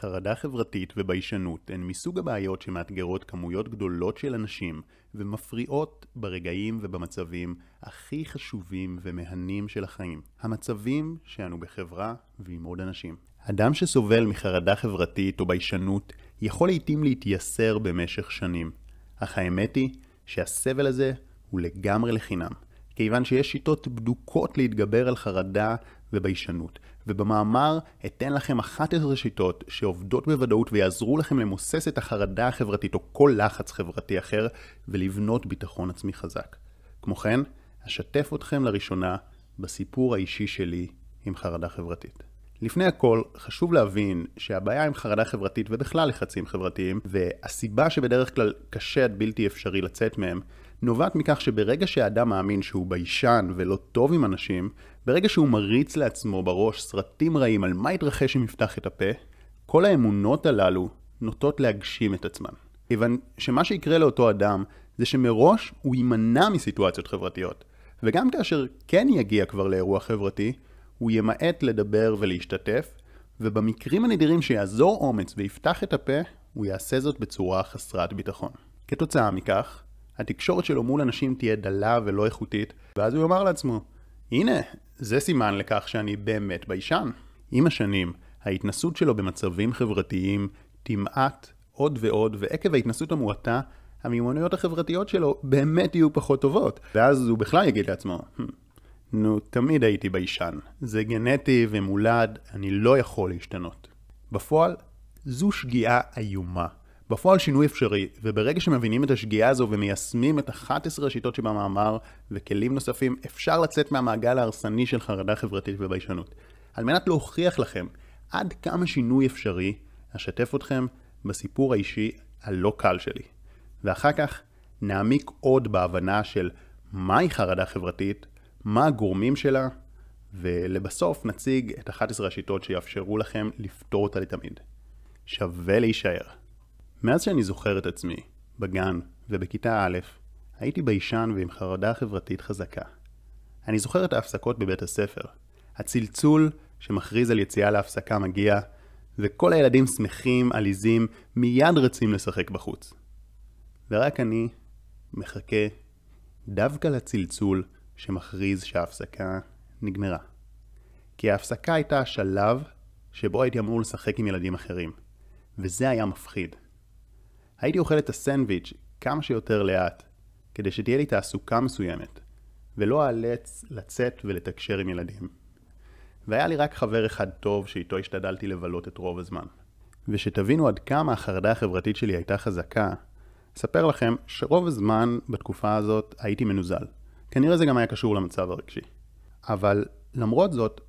חרדה חברתית וביישנות הן מסוג הבעיות שמאתגרות כמויות גדולות של אנשים ומפריעות ברגעים ובמצבים הכי חשובים ומהנים של החיים. המצבים שאנו בחברה ועם עוד אנשים. אדם שסובל מחרדה חברתית או ביישנות יכול לעיתים להתייסר במשך שנים. אך האמת היא שהסבל הזה הוא לגמרי לחינם. כיוון שיש שיטות בדוקות להתגבר על חרדה וביישנות. ובמאמר אתן לכם 11 שיטות שעובדות בוודאות ויעזרו לכם למוסס את החרדה החברתית או כל לחץ חברתי אחר ולבנות ביטחון עצמי חזק. כמו כן, אשתף אתכם לראשונה בסיפור האישי שלי עם חרדה חברתית. לפני הכל, חשוב להבין שהבעיה עם חרדה חברתית ובכלל לחצים חברתיים, והסיבה שבדרך כלל קשה עד בלתי אפשרי לצאת מהם, נובעת מכך שברגע שהאדם מאמין שהוא ביישן ולא טוב עם אנשים, ברגע שהוא מריץ לעצמו בראש סרטים רעים על מה יתרחש אם יפתח את הפה, כל האמונות הללו נוטות להגשים את עצמן. כיוון שמה שיקרה לאותו אדם זה שמראש הוא יימנע מסיטואציות חברתיות. וגם כאשר כן יגיע כבר לאירוע חברתי, הוא ימעט לדבר ולהשתתף, ובמקרים הנדירים שיעזור אומץ ויפתח את הפה, הוא יעשה זאת בצורה חסרת ביטחון. כתוצאה מכך, התקשורת שלו מול אנשים תהיה דלה ולא איכותית, ואז הוא יאמר לעצמו, הנה, זה סימן לכך שאני באמת ביישן. עם השנים, ההתנסות שלו במצבים חברתיים תמעט עוד ועוד, ועקב ההתנסות המועטה, המיומנויות החברתיות שלו באמת יהיו פחות טובות. ואז הוא בכלל יגיד לעצמו, הממ, נו, תמיד הייתי ביישן. זה גנטי ומולד, אני לא יכול להשתנות. בפועל, זו שגיאה איומה. בפועל שינוי אפשרי, וברגע שמבינים את השגיאה הזו ומיישמים את 11 השיטות שבמאמר וכלים נוספים, אפשר לצאת מהמעגל ההרסני של חרדה חברתית וביישנות. על מנת להוכיח לכם עד כמה שינוי אפשרי, אשתף אתכם בסיפור האישי הלא קל שלי. ואחר כך נעמיק עוד בהבנה של מהי חרדה חברתית, מה הגורמים שלה, ולבסוף נציג את 11 השיטות שיאפשרו לכם לפתור אותה לתמיד. שווה להישאר. מאז שאני זוכר את עצמי, בגן ובכיתה א', הייתי ביישן ועם חרדה חברתית חזקה. אני זוכר את ההפסקות בבית הספר. הצלצול שמכריז על יציאה להפסקה מגיע, וכל הילדים שמחים, עליזים, מיד רצים לשחק בחוץ. ורק אני מחכה דווקא לצלצול שמכריז שההפסקה נגמרה. כי ההפסקה הייתה השלב שבו הייתי אמור לשחק עם ילדים אחרים, וזה היה מפחיד. הייתי אוכל את הסנדוויץ' כמה שיותר לאט, כדי שתהיה לי תעסוקה מסוימת, ולא אאלץ לצאת ולתקשר עם ילדים. והיה לי רק חבר אחד טוב שאיתו השתדלתי לבלות את רוב הזמן. ושתבינו עד כמה החרדה החברתית שלי הייתה חזקה, אספר לכם שרוב הזמן בתקופה הזאת הייתי מנוזל. כנראה זה גם היה קשור למצב הרגשי. אבל למרות זאת,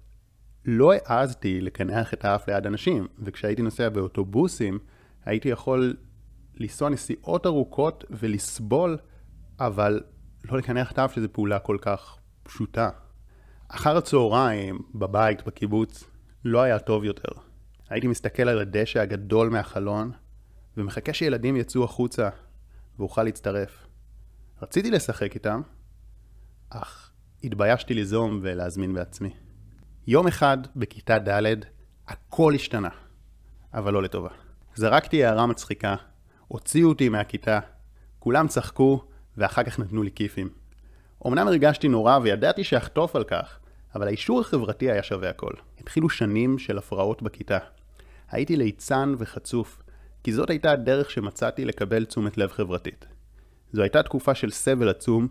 לא העזתי לקנח את האף ליד אנשים, וכשהייתי נוסע באוטובוסים, הייתי יכול לנסוע נסיעות ארוכות ולסבול, אבל לא לקנח את האף שזו פעולה כל כך פשוטה. אחר הצהריים, בבית, בקיבוץ, לא היה טוב יותר. הייתי מסתכל על הדשא הגדול מהחלון, ומחכה שילדים יצאו החוצה ואוכל להצטרף. רציתי לשחק איתם, אך התביישתי ליזום ולהזמין בעצמי. יום אחד, בכיתה ד', הכל השתנה, אבל לא לטובה. זרקתי הערה מצחיקה, הוציאו אותי מהכיתה, כולם צחקו, ואחר כך נתנו לי כיפים. אמנם הרגשתי נורא וידעתי שאחטוף על כך, אבל האישור החברתי היה שווה הכל. התחילו שנים של הפרעות בכיתה. הייתי ליצן וחצוף, כי זאת הייתה הדרך שמצאתי לקבל תשומת לב חברתית. זו הייתה תקופה של סבל עצום,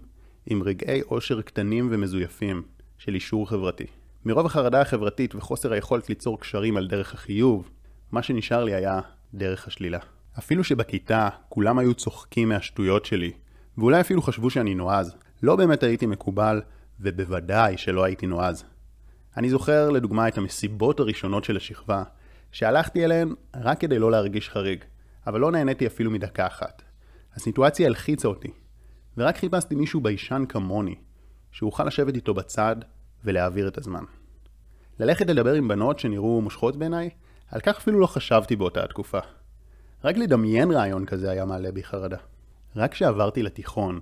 עם רגעי אושר קטנים ומזויפים של אישור חברתי. מרוב החרדה החברתית וחוסר היכולת ליצור קשרים על דרך החיוב, מה שנשאר לי היה דרך השלילה. אפילו שבכיתה כולם היו צוחקים מהשטויות שלי, ואולי אפילו חשבו שאני נועז, לא באמת הייתי מקובל, ובוודאי שלא הייתי נועז. אני זוכר לדוגמה את המסיבות הראשונות של השכבה, שהלכתי אליהן רק כדי לא להרגיש חריג, אבל לא נהניתי אפילו מדקה אחת. הסיטואציה הלחיצה אותי, ורק חיפשתי מישהו ביישן כמוני, שאוכל לשבת איתו בצד ולהעביר את הזמן. ללכת לדבר עם בנות שנראו מושכות בעיניי, על כך אפילו לא חשבתי באותה התקופה. רק לדמיין רעיון כזה היה מעלה בי חרדה. רק כשעברתי לתיכון,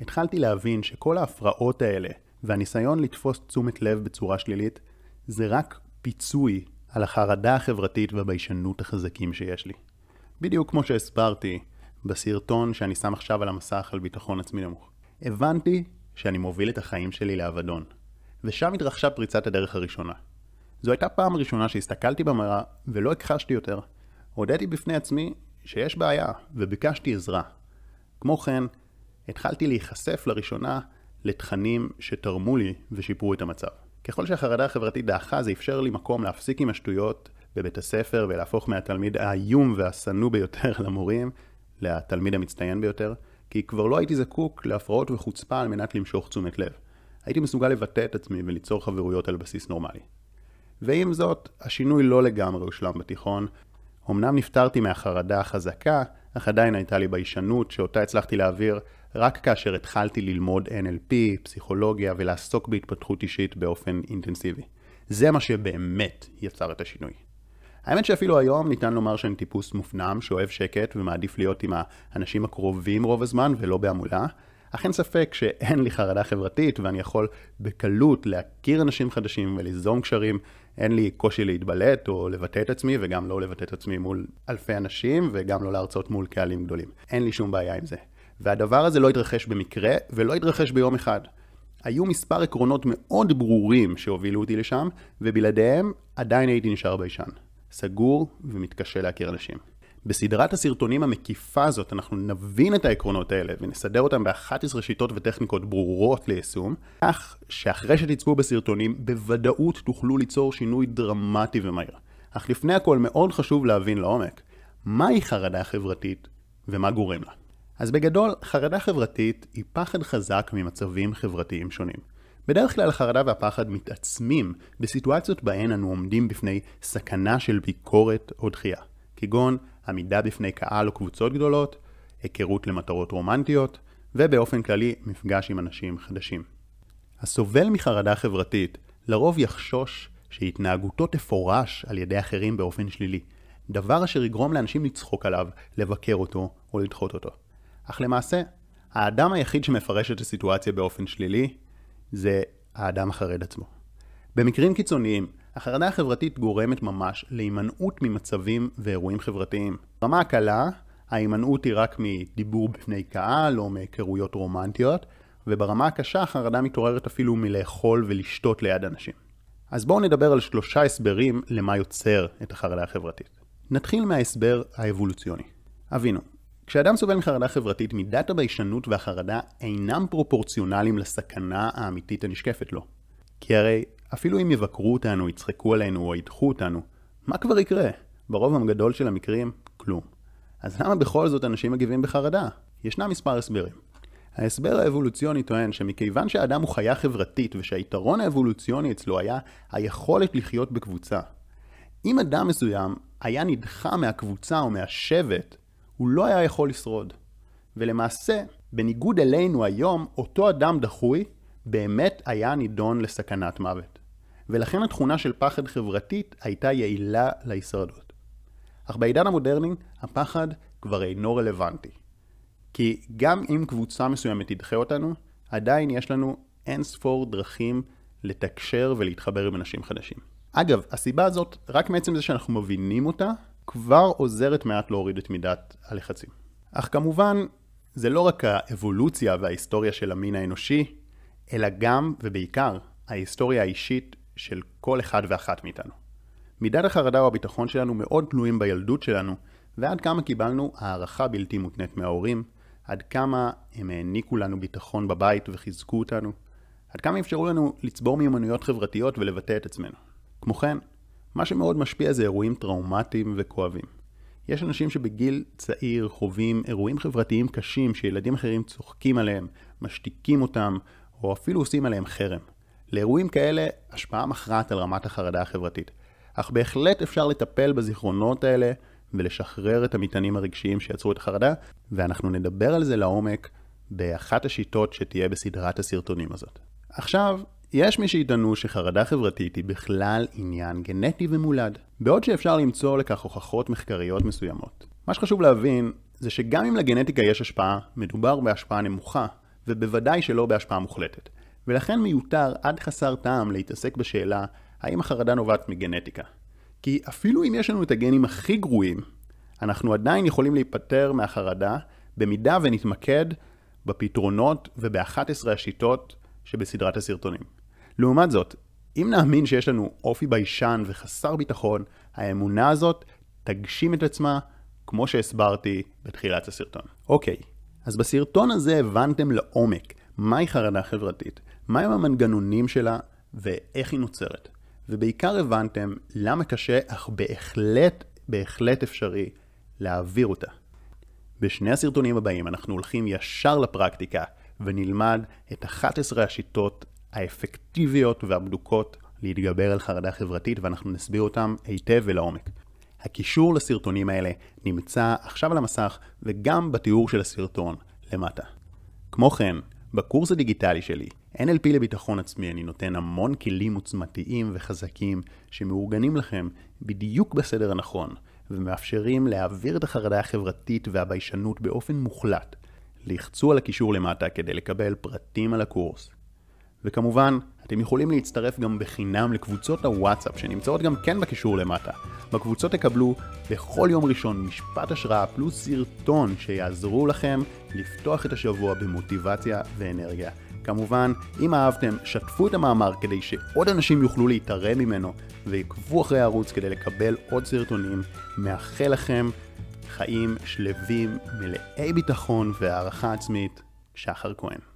התחלתי להבין שכל ההפרעות האלה והניסיון לתפוס תשומת לב בצורה שלילית, זה רק פיצוי על החרדה החברתית והביישנות החזקים שיש לי. בדיוק כמו שהסברתי בסרטון שאני שם עכשיו על המסך על ביטחון עצמי נמוך. הבנתי שאני מוביל את החיים שלי לאבדון, ושם התרחשה פריצת הדרך הראשונה. זו הייתה פעם ראשונה שהסתכלתי במראה ולא הכחשתי יותר. הודיתי בפני עצמי שיש בעיה וביקשתי עזרה. כמו כן, התחלתי להיחשף לראשונה לתכנים שתרמו לי ושיפרו את המצב. ככל שהחרדה החברתית דעכה זה אפשר לי מקום להפסיק עם השטויות בבית הספר ולהפוך מהתלמיד האיום והשנוא ביותר למורים לתלמיד המצטיין ביותר, כי כבר לא הייתי זקוק להפרעות וחוצפה על מנת למשוך תשומת לב. הייתי מסוגל לבטא את עצמי וליצור חברויות על בסיס נורמלי. ועם זאת, השינוי לא לגמרי הושלם בתיכון. אמנם נפטרתי מהחרדה החזקה, אך עדיין הייתה לי ביישנות שאותה הצלחתי להעביר רק כאשר התחלתי ללמוד NLP, פסיכולוגיה ולעסוק בהתפתחות אישית באופן אינטנסיבי. זה מה שבאמת יצר את השינוי. האמת שאפילו היום ניתן לומר שאני טיפוס מופנם, שאוהב שקט ומעדיף להיות עם האנשים הקרובים רוב הזמן ולא בהמולה, אך אין ספק שאין לי חרדה חברתית ואני יכול בקלות להכיר אנשים חדשים וליזום קשרים. אין לי קושי להתבלט או לבטא את עצמי וגם לא לבטא את עצמי מול אלפי אנשים וגם לא להרצות מול קהלים גדולים. אין לי שום בעיה עם זה. והדבר הזה לא התרחש במקרה ולא התרחש ביום אחד. היו מספר עקרונות מאוד ברורים שהובילו אותי לשם, ובלעדיהם עדיין הייתי נשאר ביישן. סגור ומתקשה להכיר אנשים. בסדרת הסרטונים המקיפה הזאת אנחנו נבין את העקרונות האלה ונסדר אותם ב-11 שיטות וטכניקות ברורות ליישום, כך שאחרי שתצפו בסרטונים בוודאות תוכלו ליצור שינוי דרמטי ומהיר. אך לפני הכל מאוד חשוב להבין לעומק מהי חרדה חברתית ומה גורם לה. אז בגדול, חרדה חברתית היא פחד חזק ממצבים חברתיים שונים. בדרך כלל החרדה והפחד מתעצמים בסיטואציות בהן אנו עומדים בפני סכנה של ביקורת או דחייה, כגון עמידה בפני קהל או קבוצות גדולות, היכרות למטרות רומנטיות, ובאופן כללי מפגש עם אנשים חדשים. הסובל מחרדה חברתית לרוב יחשוש שהתנהגותו תפורש על ידי אחרים באופן שלילי, דבר אשר יגרום לאנשים לצחוק עליו, לבקר אותו או לדחות אותו. אך למעשה, האדם היחיד שמפרש את הסיטואציה באופן שלילי זה האדם החרד עצמו. במקרים קיצוניים, החרדה החברתית גורמת ממש להימנעות ממצבים ואירועים חברתיים. ברמה הקלה, ההימנעות היא רק מדיבור בפני קהל או מהיכרויות רומנטיות, וברמה הקשה החרדה מתעוררת אפילו מלאכול ולשתות ליד אנשים. אז בואו נדבר על שלושה הסברים למה יוצר את החרדה החברתית. נתחיל מההסבר האבולוציוני. אבינו, כשאדם סובל מחרדה חברתית, מידת הביישנות והחרדה אינם פרופורציונליים לסכנה האמיתית הנשקפת לו. כי הרי אפילו אם יבקרו אותנו, יצחקו עלינו או ידחו אותנו, מה כבר יקרה? ברוב הגדול של המקרים, כלום. אז למה בכל זאת אנשים מגיבים בחרדה? ישנם מספר הסברים. ההסבר האבולוציוני טוען שמכיוון שהאדם הוא חיה חברתית ושהיתרון האבולוציוני אצלו היה היכולת לחיות בקבוצה. אם אדם מסוים היה נדחה מהקבוצה או מהשבט, הוא לא היה יכול לשרוד. ולמעשה, בניגוד אלינו היום, אותו אדם דחוי באמת היה נידון לסכנת מוות. ולכן התכונה של פחד חברתית הייתה יעילה להישרדות. אך בעידן המודרני, הפחד כבר אינו רלוונטי. כי גם אם קבוצה מסוימת תדחה אותנו, עדיין יש לנו אין ספור דרכים לתקשר ולהתחבר עם אנשים חדשים. אגב, הסיבה הזאת, רק מעצם זה שאנחנו מבינים אותה, כבר עוזרת מעט להוריד את מידת הלחצים. אך כמובן, זה לא רק האבולוציה וההיסטוריה של המין האנושי, אלא גם ובעיקר ההיסטוריה האישית של כל אחד ואחת מאיתנו. מידת החרדה או הביטחון שלנו מאוד תלויים בילדות שלנו, ועד כמה קיבלנו הערכה בלתי מותנית מההורים, עד כמה הם העניקו לנו ביטחון בבית וחיזקו אותנו, עד כמה אפשרו לנו לצבור מיומנויות חברתיות ולבטא את עצמנו. כמו כן, מה שמאוד משפיע זה אירועים טראומטיים וכואבים. יש אנשים שבגיל צעיר חווים אירועים חברתיים קשים שילדים אחרים צוחקים עליהם, משתיקים אותם, או אפילו עושים עליהם חרם. לאירועים כאלה השפעה מכרעת על רמת החרדה החברתית. אך בהחלט אפשר לטפל בזיכרונות האלה ולשחרר את המטענים הרגשיים שיצרו את החרדה, ואנחנו נדבר על זה לעומק באחת השיטות שתהיה בסדרת הסרטונים הזאת. עכשיו, יש מי שיטענו שחרדה חברתית היא בכלל עניין גנטי ומולד, בעוד שאפשר למצוא לכך הוכחות מחקריות מסוימות. מה שחשוב להבין זה שגם אם לגנטיקה יש השפעה, מדובר בהשפעה נמוכה, ובוודאי שלא בהשפעה מוחלטת. ולכן מיותר עד חסר טעם להתעסק בשאלה האם החרדה נובעת מגנטיקה. כי אפילו אם יש לנו את הגנים הכי גרועים, אנחנו עדיין יכולים להיפטר מהחרדה במידה ונתמקד בפתרונות וב-11 השיטות שבסדרת הסרטונים. לעומת זאת, אם נאמין שיש לנו אופי ביישן וחסר ביטחון, האמונה הזאת תגשים את עצמה כמו שהסברתי בתחילת הסרטון. אוקיי, אז בסרטון הזה הבנתם לעומק מהי חרדה חברתית, מהם המנגנונים שלה ואיך היא נוצרת. ובעיקר הבנתם למה קשה, אך בהחלט, בהחלט אפשרי להעביר אותה. בשני הסרטונים הבאים אנחנו הולכים ישר לפרקטיקה ונלמד את 11 השיטות האפקטיביות והבדוקות להתגבר על חרדה חברתית ואנחנו נסביר אותם היטב ולעומק. הקישור לסרטונים האלה נמצא עכשיו על המסך וגם בתיאור של הסרטון למטה. כמו כן, בקורס הדיגיטלי שלי, NLP לביטחון עצמי, אני נותן המון כלים עוצמתיים וחזקים שמאורגנים לכם בדיוק בסדר הנכון, ומאפשרים להעביר את החרדה החברתית והביישנות באופן מוחלט. לחצו על הקישור למטה כדי לקבל פרטים על הקורס. וכמובן, אתם יכולים להצטרף גם בחינם לקבוצות הוואטסאפ שנמצאות גם כן בקישור למטה. בקבוצות תקבלו בכל יום ראשון משפט השראה פלוס סרטון שיעזרו לכם לפתוח את השבוע במוטיבציה ואנרגיה. כמובן, אם אהבתם, שתפו את המאמר כדי שעוד אנשים יוכלו להתערם ממנו ויקבו אחרי הערוץ כדי לקבל עוד סרטונים. מאחל לכם חיים שלווים, מלאי ביטחון והערכה עצמית. שחר כהן